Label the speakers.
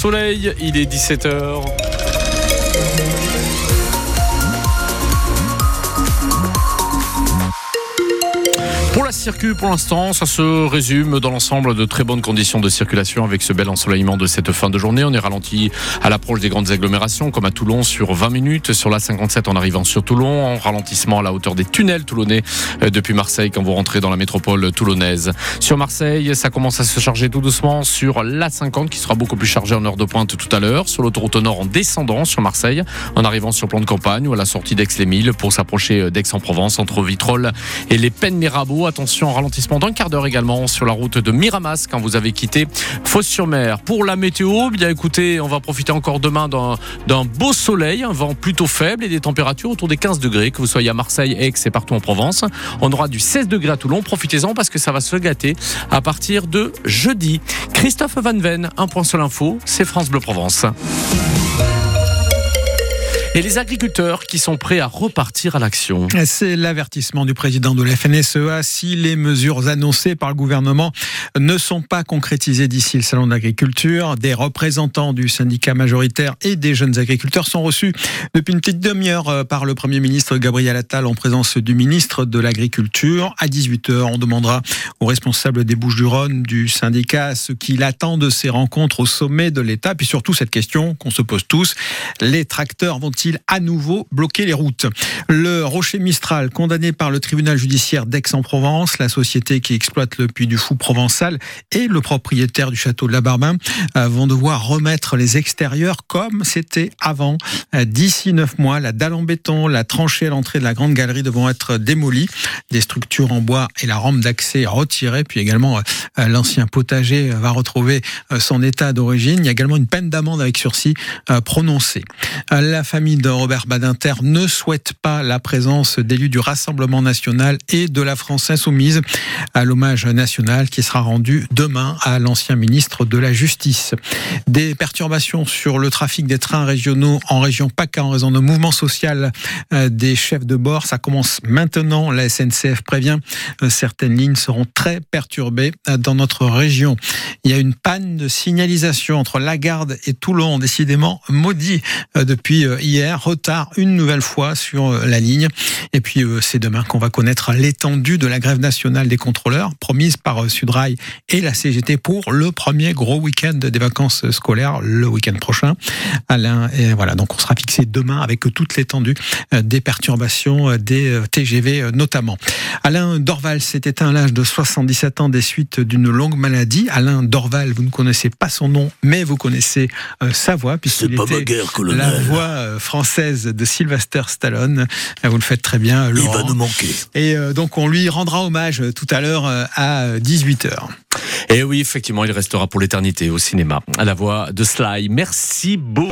Speaker 1: soleil. Il est 17h. Circuit, pour l'instant, ça se résume dans l'ensemble de très bonnes conditions de circulation avec ce bel ensoleillement de cette fin de journée. On est ralenti à l'approche des grandes agglomérations, comme à Toulon, sur 20 minutes. Sur la 57 en arrivant sur Toulon, en ralentissement à la hauteur des tunnels toulonnais euh, depuis Marseille quand vous rentrez dans la métropole toulonnaise. Sur Marseille, ça commence à se charger tout doucement sur la 50 qui sera beaucoup plus chargée en heure de pointe tout à l'heure. Sur l'autoroute nord en descendant sur Marseille, en arrivant sur plan de campagne ou à la sortie d'Aix-les-Milles pour s'approcher d'Aix-en-Provence entre Vitrolles et les Pennes Mirabeau Attention, ralentissement d'un quart d'heure également sur la route de Miramas quand vous avez quitté Fos-sur-Mer. Pour la météo, bien écoutez, on va profiter encore demain d'un beau soleil, un vent plutôt faible et des températures autour des 15 degrés, que vous soyez à Marseille, Aix et partout en Provence. On aura du 16 degrés à Toulon. Profitez-en parce que ça va se gâter à partir de jeudi. Christophe Van Ven, un point sur l'info, c'est France Bleu Provence. Et les agriculteurs qui sont prêts à repartir à l'action.
Speaker 2: C'est l'avertissement du président de la FNSEA. Si les mesures annoncées par le gouvernement ne sont pas concrétisées d'ici le salon d'agriculture, des représentants du syndicat majoritaire et des jeunes agriculteurs sont reçus depuis une petite demi-heure euh, par le Premier ministre Gabriel Attal en présence du ministre de l'Agriculture. À 18h, on demandera aux responsables des Bouches-du-Rhône du syndicat ce qu'il attend de ces rencontres au sommet de l'État. Puis surtout cette question qu'on se pose tous, les tracteurs vont à nouveau bloquer les routes. Le Rocher Mistral, condamné par le tribunal judiciaire d'Aix-en-Provence, la société qui exploite le Puy du Fou provençal et le propriétaire du château de la Barbin euh, vont devoir remettre les extérieurs comme c'était avant. Euh, d'ici neuf mois, la dalle en béton, la tranchée à l'entrée de la grande galerie devront être démolies, des structures en bois et la rampe d'accès retirées, puis également euh, l'ancien potager va retrouver son état d'origine. Il y a également une peine d'amende avec sursis prononcée. La famille de Robert Badinter ne souhaite pas la présence d'élus du Rassemblement national et de la France insoumise à l'hommage national qui sera rendu demain à l'ancien ministre de la Justice. Des perturbations sur le trafic des trains régionaux en région PACA en raison de mouvements social euh, des chefs de bord. Ça commence maintenant. La SNCF prévient euh, certaines lignes seront très perturbées euh, dans notre région. Il y a une panne de signalisation entre Lagarde et Toulon, décidément maudit depuis hier retard une nouvelle fois sur euh, la ligne. Et puis euh, c'est demain qu'on va connaître l'étendue de la grève nationale des contrôleurs promise par euh, Sudrail et la CGT pour le premier gros week-end des vacances scolaires le week-end prochain. Alain, et voilà, donc on sera fixé demain avec toute l'étendue des perturbations des TGV notamment. Alain Dorval s'est éteint à l'âge de 77 ans des suites d'une longue maladie. Alain Dorval, vous ne connaissez pas son nom, mais vous connaissez sa voix puisqu'il était la voix française de Sylvester Stallone. Vous le faites très bien, Laurent.
Speaker 3: Il va nous manquer.
Speaker 2: Et euh, donc, on lui rendra hommage tout à l'heure euh, à 18h.
Speaker 1: Et oui, effectivement, il restera pour l'éternité au cinéma, à la voix de Sly. Merci beaucoup.